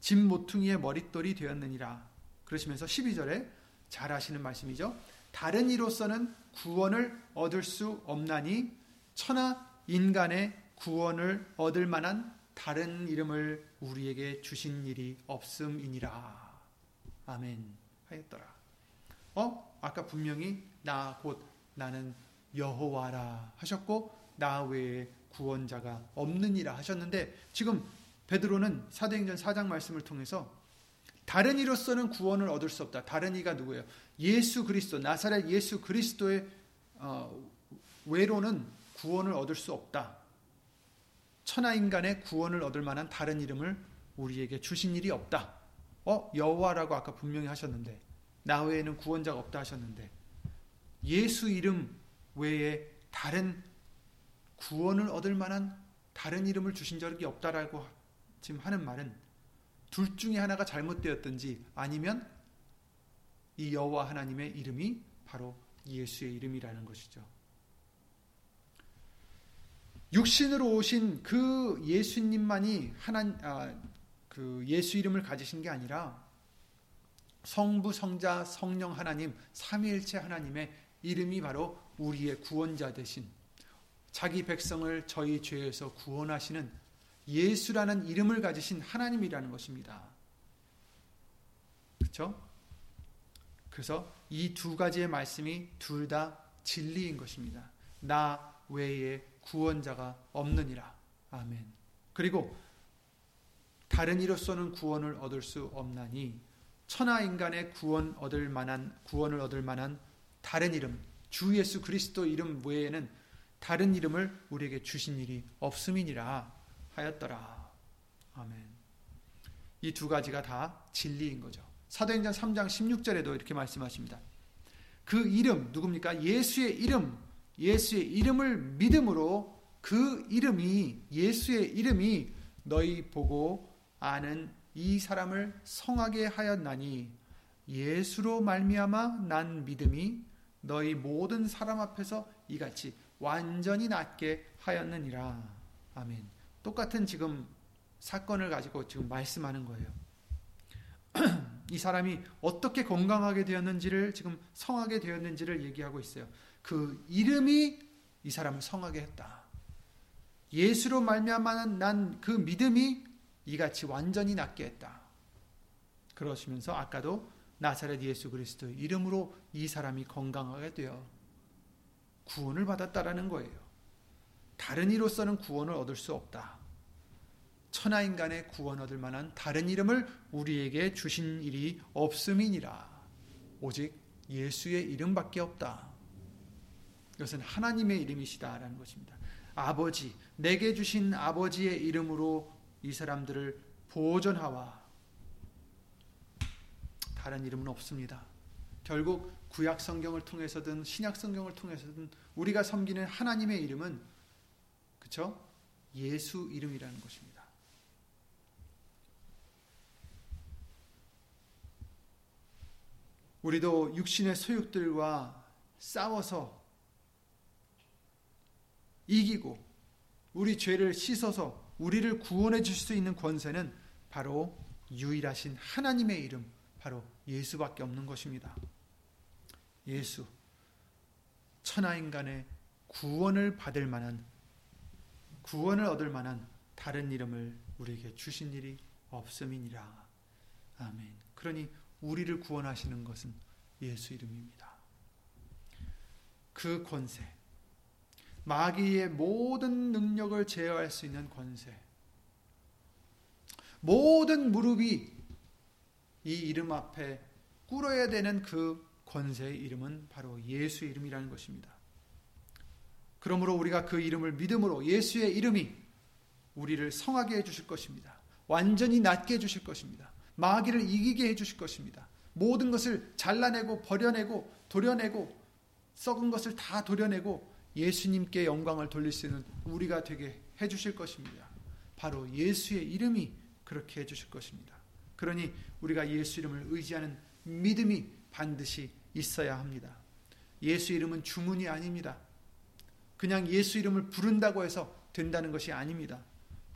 집 모퉁이의 머릿돌이 되었느니라. 그러시면서 12절에 잘 하시는 말씀이죠. 다른 이로서는 구원을 얻을 수 없나니 천하 인간의 구원을 얻을 만한 다른 이름을 우리에게 주신 일이 없음이니라. 아멘. 하였더라. 어? 아까 분명히 나 곧 나는 여호와라 하셨고 나 외에 구원자가 없느니라 하셨는데 지금 베드로는 사도행전 4장 말씀을 통해서 다른 이로서는 구원을 얻을 수 없다. 다른 이가 누구예요? 예수 그리스도 나사렛 예수 그리스도의 어, 외로는 구원을 얻을 수 없다. 천하 인간의 구원을 얻을 만한 다른 이름을 우리에게 주신 일이 없다. 어 여호와라고 아까 분명히 하셨는데 나 외에는 구원자가 없다 하셨는데 예수 이름 외에 다른 구원을 얻을 만한 다른 이름을 주신 적이 없다라고 지금 하는 말은 둘 중에 하나가 잘못되었든지 아니면 이 여호와 하나님의 이름이 바로 예수의 이름이라는 것이죠. 육신으로 오신 그 예수님만이 하나 아, 그 예수 이름을 가지신 게 아니라 성부, 성자, 성령 하나님 삼위일체 하나님의 이름이 바로 우리의 구원자 되신 자기 백성을 저희 죄에서 구원하시는 예수라는 이름을 가지신 하나님이라는 것입니다. 그렇죠? 그래서 이 두 가지의 말씀이 둘 다 진리인 것입니다. 나 외에 구원자가 없느니라. 아멘. 그리고 다른 이로서는 구원을 얻을 수 없나니 천하 인간의 구원 얻을 만한 구원을 얻을 만한 다른 이름 주 예수 그리스도 이름 외에는 다른 이름을 우리에게 주신 일이 없음이니라 하였더라. 아멘. 이 두 가지가 다 진리인 거죠. 사도행전 3장 16절에도 이렇게 말씀하십니다. 그 이름 누굽니까? 예수의 이름 예수의 이름을 믿음으로 그 이름이 예수의 이름이 너희 보고 아는 이 사람을 성하게 하였나니 예수로 말미암아 난 믿음이 너희 모든 사람 앞에서 이같이 완전히 낫게 하였느니라. 아멘. 똑같은 지금 사건을 가지고 지금 말씀하는 거예요. *clears throat* 이 사람이 어떻게 건강하게 되었는지를 지금 성하게 되었는지를 얘기하고 있어요. 그 이름이 이 사람을 성하게 했다. 예수로 말미암아 난 그 믿음이 이같이 완전히 낫게 했다. 그러시면서 아까도 나사렛 예수 그리스도 이름으로 이 사람이 건강하게 되어 구원을 받았다라는 거예요. 다른 이로서는 구원을 얻을 수 없다. 천하 인간의 구원 얻을 만한 다른 이름을 우리에게 주신 일이 없음이니라. 오직 예수의 이름밖에 없다. 이것은 하나님의 이름이시다라는 것입니다. 아버지, 내게 주신 아버지의 이름으로 이 사람들을 보존하와 다른 이름은 없습니다. 결국 구약 성경을 통해서든 신약 성경을 통해서든 우리가 섬기는 하나님의 이름은 그쵸? 예수 이름이라는 것입니다. 우리도 육신의 소욕들과 싸워서 이기고 우리 죄를 씻어서 우리를 구원해 주실 수 있는 권세는 바로 유일하신 하나님의 이름, 바로 예수밖에 없는 것입니다. 예수, 천하인간의 구원을 받을 만한, 구원을 얻을 만한 다른 이름을 우리에게 주신 일이 없음이니라. 아멘. 그러니 우리를 구원하시는 것은 예수 이름입니다. 그 권세, 마귀의 모든 능력을 제어할 수 있는 권세, 모든 무릎이 이 이름 앞에 꿇어야 되는 그 권세의 이름은 바로 예수 이름이라는 것입니다. 그러므로 우리가 그 이름을 믿음으로 예수의 이름이 우리를 성하게 해주실 것입니다. 완전히 낫게 해주실 것입니다. 마귀를 이기게 해주실 것입니다. 모든 것을 잘라내고 버려내고 도려내고 썩은 것을 다 도려내고 예수님께 영광을 돌릴 수 있는 우리가 되게 해 주실 것입니다. 바로 예수의 이름이 그렇게 해 주실 것입니다. 그러니 우리가 예수 이름을 의지하는 믿음이 반드시 있어야 합니다. 예수 이름은 주문이 아닙니다. 그냥 예수 이름을 부른다고 해서 된다는 것이 아닙니다.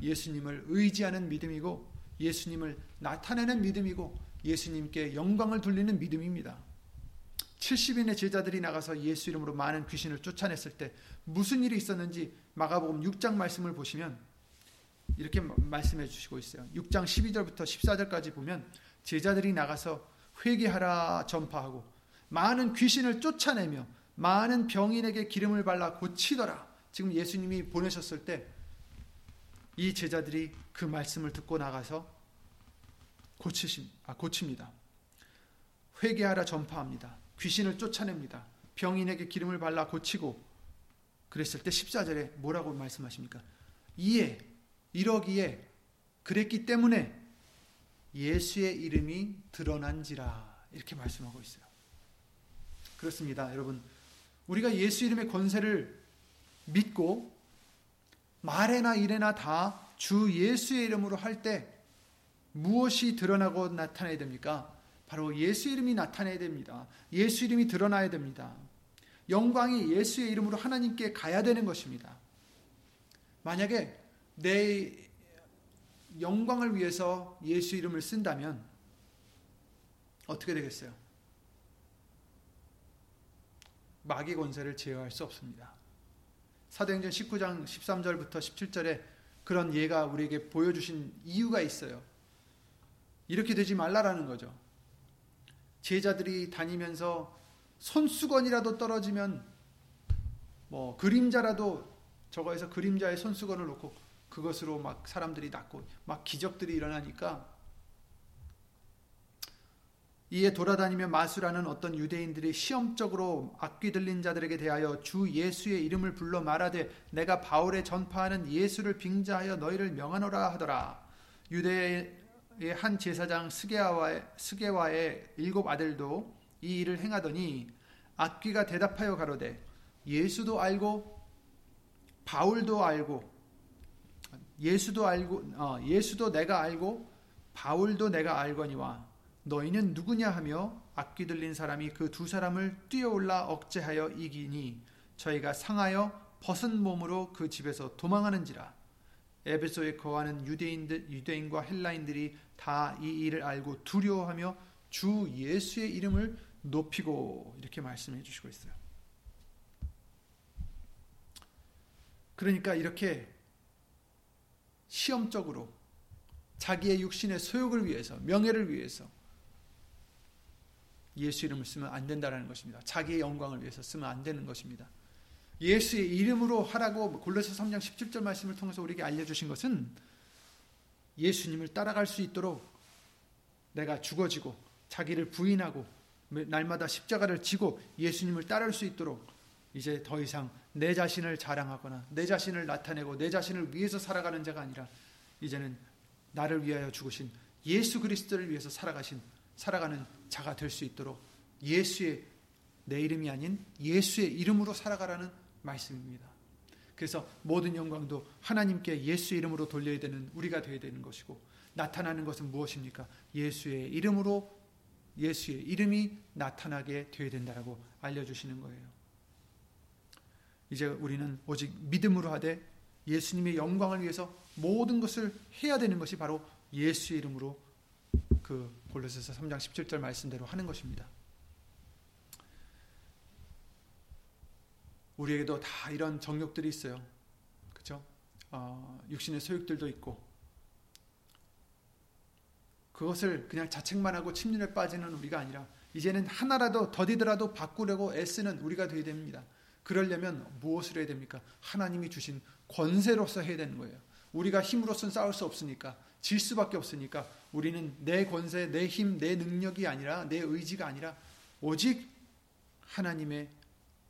예수님을 의지하는 믿음이고 예수님을 나타내는 믿음이고 예수님께 영광을 돌리는 믿음입니다. 70인의 제자들이 나가서 예수 이름으로 많은 귀신을 쫓아냈을 때 무슨 일이 있었는지 마가복음 6장 말씀을 보시면 이렇게 말씀해 주시고 있어요. 6장 12절부터 14절까지 보면 제자들이 나가서 회개하라 전파하고 많은 귀신을 쫓아내며 많은 병인에게 기름을 발라 고치더라. 지금 예수님이 보내셨을 때 이 제자들이 그 말씀을 듣고 나가서 고치심, 아, 고칩니다. 회개하라 전파합니다. 귀신을 쫓아냅니다. 병인에게 기름을 발라 고치고 그랬을 때 14절에 뭐라고 말씀하십니까? 이에 이러기에 그랬기 때문에 예수의 이름이 드러난지라 이렇게 말씀하고 있어요. 그렇습니다. 여러분 우리가 예수 이름의 권세를 믿고 말에나 일에나 다 주 예수의 이름으로 할 때 무엇이 드러나고 나타나야 됩니까? 바로 예수 이름이 나타나야 됩니다. 예수 이름이 드러나야 됩니다. 영광이 예수의 이름으로 하나님께 가야 되는 것입니다. 만약에 내 영광을 위해서 예수 이름을 쓴다면 어떻게 되겠어요? 마귀 권세를 제어할 수 없습니다. 사도행전 19장 13절부터 17절에 그런 예가 우리에게 보여주신 이유가 있어요. 이렇게 되지 말라라는 거죠. 제자들이 다니면서 손수건이라도 떨어지면 뭐 그림자라도 저거에서 그림자에 손수건을 놓고 그것으로 막 사람들이 낫고 막 기적들이 일어나니까 이에 돌아다니며 마술하는 어떤 유대인들이 시험적으로 악귀 들린 자들에게 대하여 주 예수의 이름을 불러 말하되 내가 바울의 전파하는 예수를 빙자하여 너희를 명하노라 하더라. 유대의 한 제사장 스게와의, 스게와의 일곱 아들도 이 일을 행하더니 악귀가 대답하여 가로되 예수도 알고 바울도 알고 예수도 알고 어, 예수도 내가 알고 바울도 내가 알거니와 너희는 누구냐 하며 악귀 들린 사람이 그 두 사람을 뛰어올라 억제하여 이기니 저희가 상하여 벗은 몸으로 그 집에서 도망하는지라 에베소에 거하는 유대인들 유대인과 헬라인들이 다 이 일을 알고 두려워하며 주 예수의 이름을 높이고 이렇게 말씀해 주시고 있어요. 그러니까 이렇게 시험적으로 자기의 육신의 소욕을 위해서 명예를 위해서 예수 이름을 쓰면 안 된다라는 것입니다. 자기의 영광을 위해서 쓰면 안 되는 것입니다. 예수의 이름으로 하라고 골로새 3장 17절 말씀을 통해서 우리에게 알려주신 것은 예수님을 따라갈 수 있도록 내가 죽어지고 자기를 부인하고 날마다 십자가를 지고 예수님을 따를 수 있도록 이제 더 이상 내 자신을 자랑하거나 내 자신을 나타내고 내 자신을 위해서 살아가는 자가 아니라 이제는 나를 위하여 죽으신 예수 그리스도를 위해서 살아가신 살아가는 자가 될 수 있도록 예수의 내 이름이 아닌 예수의 이름으로 살아가라는 말씀입니다. 그래서 모든 영광도 하나님께 예수 이름으로 돌려야 되는 우리가 되어야 되는 것이고 나타나는 것은 무엇입니까? 예수의 이름으로 예수의 이름이 나타나게 되어야 된다라고 알려주시는 거예요. 이제 우리는 오직 믿음으로 하되 예수님의 영광을 위해서 모든 것을 해야 되는 것이 바로 예수의 이름으로 그 골로새서 3장 17절 말씀대로 하는 것입니다. 우리에게도 다 이런 정욕들이 있어요. 그렇죠? 어, 육신의 소욕들도 있고 그것을 그냥 자책만 하고 침륜에 빠지는 우리가 아니라 이제는 하나라도 더디더라도 바꾸려고 애쓰는 우리가 되어야 됩니다. 그러려면 무엇을 해야 됩니까? 하나님이 주신 권세로서 해야 되는 거예요. 우리가 힘으로서는 싸울 수 없으니까 질 수밖에 없으니까 우리는 내 권세, 내 힘, 내 능력이 아니라 내 의지가 아니라 오직 하나님의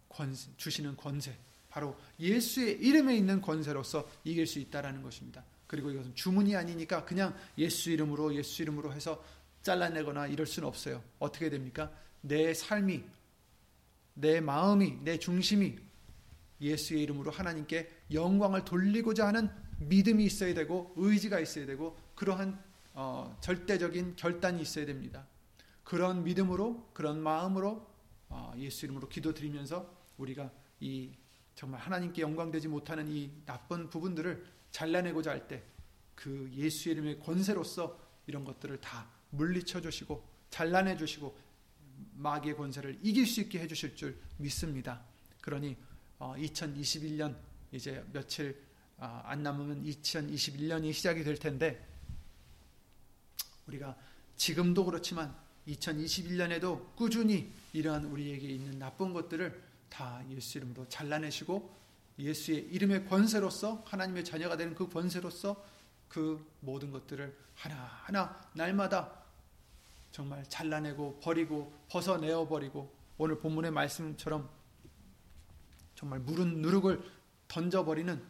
권세, 주시는 권세, 바로 예수의 이름에 있는 권세로서 이길 수 있다라는 것입니다. 그리고 이것은 주문이 아니니까 그냥 예수 이름으로 예수 이름으로 해서 잘라내거나 이럴 수는 없어요. 어떻게 됩니까? 내 삶이 내 마음이, 내 중심이 예수의 이름으로 하나님께 영광을 돌리고자 하는 믿음이 있어야 되고 의지가 있어야 되고 그러한 어, 절대적인 결단이 있어야 됩니다. 그런 믿음으로 그런 마음으로 어, 예수 이름으로 기도드리면서 우리가 이 정말 하나님께 영광되지 못하는 이 나쁜 부분들을 잘라내고자 할 때 그 예수 이름의 권세로서 이런 것들을 다 물리쳐 주시고 잘라내 주시고 마귀의 권세를 이길 수 있게 해 주실 줄 믿습니다. 그러니 2021년 어, 이제 며칠 어, 안 남으면 2021년이 시작이 될 텐데 우리가 지금도 그렇지만 2021년에도 꾸준히 이러한 우리에게 있는 나쁜 것들을 다 예수 이름으로 잘라내시고 예수의 이름의 권세로서 하나님의 자녀가 되는 그 권세로서 그 모든 것들을 하나하나 날마다 정말 잘라내고 버리고 벗어내어 버리고 오늘 본문의 말씀처럼 정말 무른 누룩을 던져버리는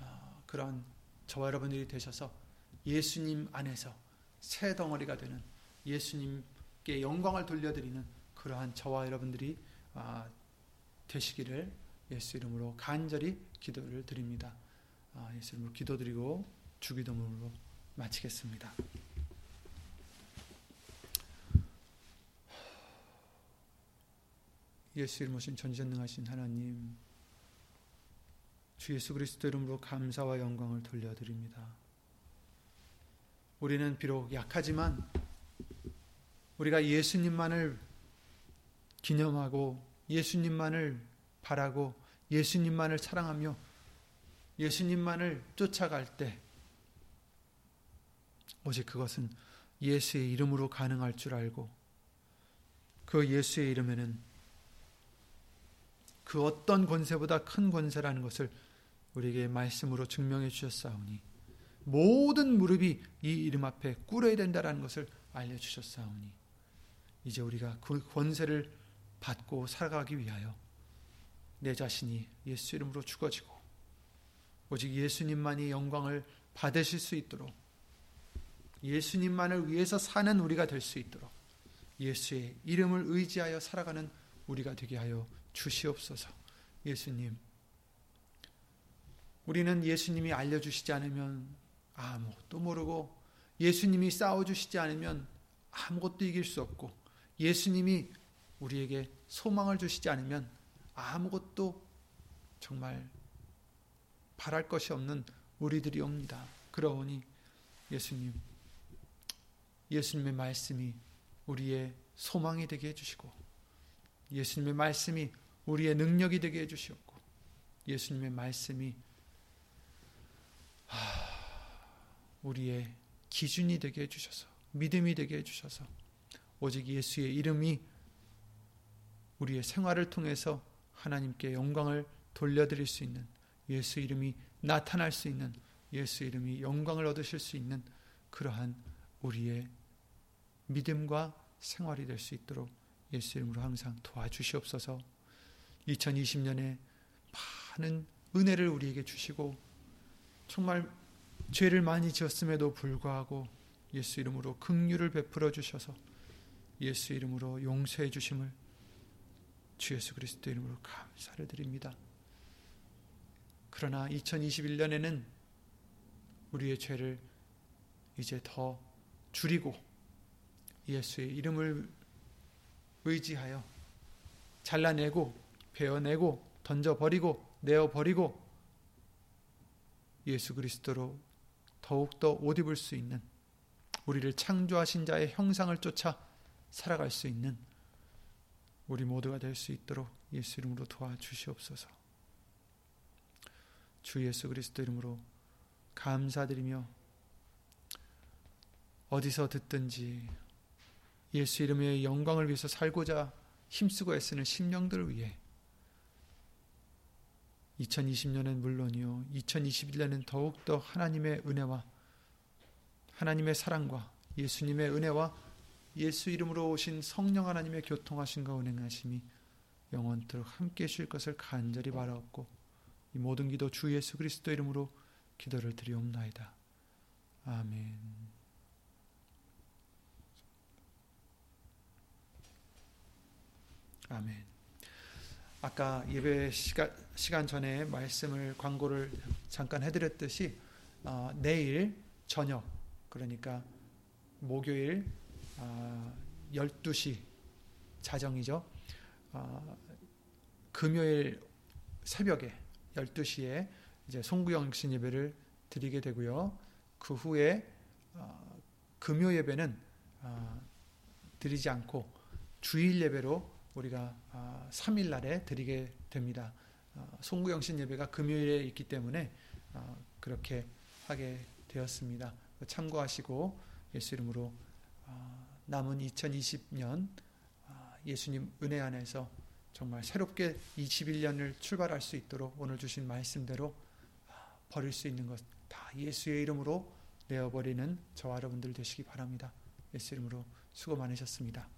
어, 그런 저와 여러분들이 되셔서 예수님 안에서 새 덩어리가 되는 예수님께 영광을 돌려드리는 그러한 저와 여러분들이 아, 되시기를 예수 이름으로 간절히 기도를 드립니다. 아, 예수 이름으로 기도드리고 주기도문으로 마치겠습니다. 예수 이름 오신 전지전능하신 하나님 주 예수 그리스도 이름으로 감사와 영광을 돌려드립니다. 우리는 비록 약하지만 우리가 예수님만을 기념하고 예수님만을 바라고 예수님만을 사랑하며 예수님만을 쫓아갈 때 오직 그것은 예수의 이름으로 가능할 줄 알고 그 예수의 이름에는 그 어떤 권세보다 큰 권세라는 것을 우리에게 말씀으로 증명해 주셨사오니 모든 무릎이 이 이름 앞에 꿇어야 된다라는 것을 알려 주셨사오니 이제 우리가 그 권세를 받고 살아가기 위하여 내 자신이 예수 이름으로 죽어지고 오직 예수님만이 영광을 받으실 수 있도록 예수님만을 위해서 사는 우리가 될 수 있도록 예수의 이름을 의지하여 살아가는 우리가 되게 하여 주시옵소서. 예수님. 우리는 예수님이 알려주시지 않으면 아무것도 모르고 예수님이 싸워주시지 않으면 아무것도 이길 수 없고 예수님이 우리에게 소망을 주시지 않으면 아무것도 정말 바랄 것이 없는 우리들이 옵니다. 그러오니 예수님, 예수님의 말씀이 우리의 소망이 되게 해주시고, 예수님의 말씀이 우리의 능력이 되게 해주시옵고, 예수님의 말씀이 우리의 기준이 되게 해주셔서, 믿음이 되게 해주셔서, 오직 예수의 이름이 우리의 생활을 통해서 하나님께 영광을 돌려드릴 수 있는 예수 이름이 나타날 수 있는 예수 이름이 영광을 얻으실 수 있는 그러한 우리의 믿음과 생활이 될 수 있도록 예수 이름으로 항상 도와주시옵소서. 2020년에 많은 은혜를 우리에게 주시고 정말 죄를 많이 지었음에도 불구하고 예수 이름으로 긍휼을 베풀어 주셔서 예수 이름으로 용서해 주심을 주 예수 그리스도 이름으로 감사를 드립니다. 그러나 2021년에는 우리의 죄를 이제 더 줄이고 예수의 이름을 의지하여 잘라내고 베어내고 던져버리고 내어버리고 예수 그리스도로 더욱더 옷 입을 수 있는 우리를 창조하신 자의 형상을 쫓아 살아갈 수 있는 우리 모두가 될 수 있도록 예수 이름으로 도와주시옵소서. 주 예수 그리스도 이름으로 감사드리며 어디서 듣든지 예수 이름의 영광을 위해서 살고자 힘쓰고 애쓰는 심령들을 위해 2020년은 물론이요 2021년은 더욱더 하나님의 은혜와 하나님의 사랑과 예수님의 은혜와 예수 이름으로 오신 성령 하나님의 교통하신가 운행하심이 영원토록 함께 해주실 것을 간절히 바라옵고 이 모든 기도 주 예수 그리스도 이름으로 기도를 드리옵나이다. 아멘. 아멘. 아까 예배 시간, 시간 전에 말씀을 광고를 잠깐 해드렸듯이 어, 내일 저녁 그러니까 목요일 어, 12시 자정이죠. 어, 금요일 새벽에 12시에 이제 송구영신 예배를 드리게 되고요. 그 후에 어, 금요 예배는 어, 드리지 않고 주일 예배로 우리가 어, 3일 날에 드리게 됩니다. 어, 송구영신 예배가 금요일에 있기 때문에 어, 그렇게 하게 되었습니다. 참고하시고 예수 이름으로 어, 남은 2020년 어, 예수님 은혜 안에서 정말 새롭게 21년을 출발할 수 있도록 오늘 주신 말씀대로 아, 버릴 수 있는 것 다 예수의 이름으로 내어버리는 저와 여러분들 되시기 바랍니다. 예수 이름으로 수고 많으셨습니다.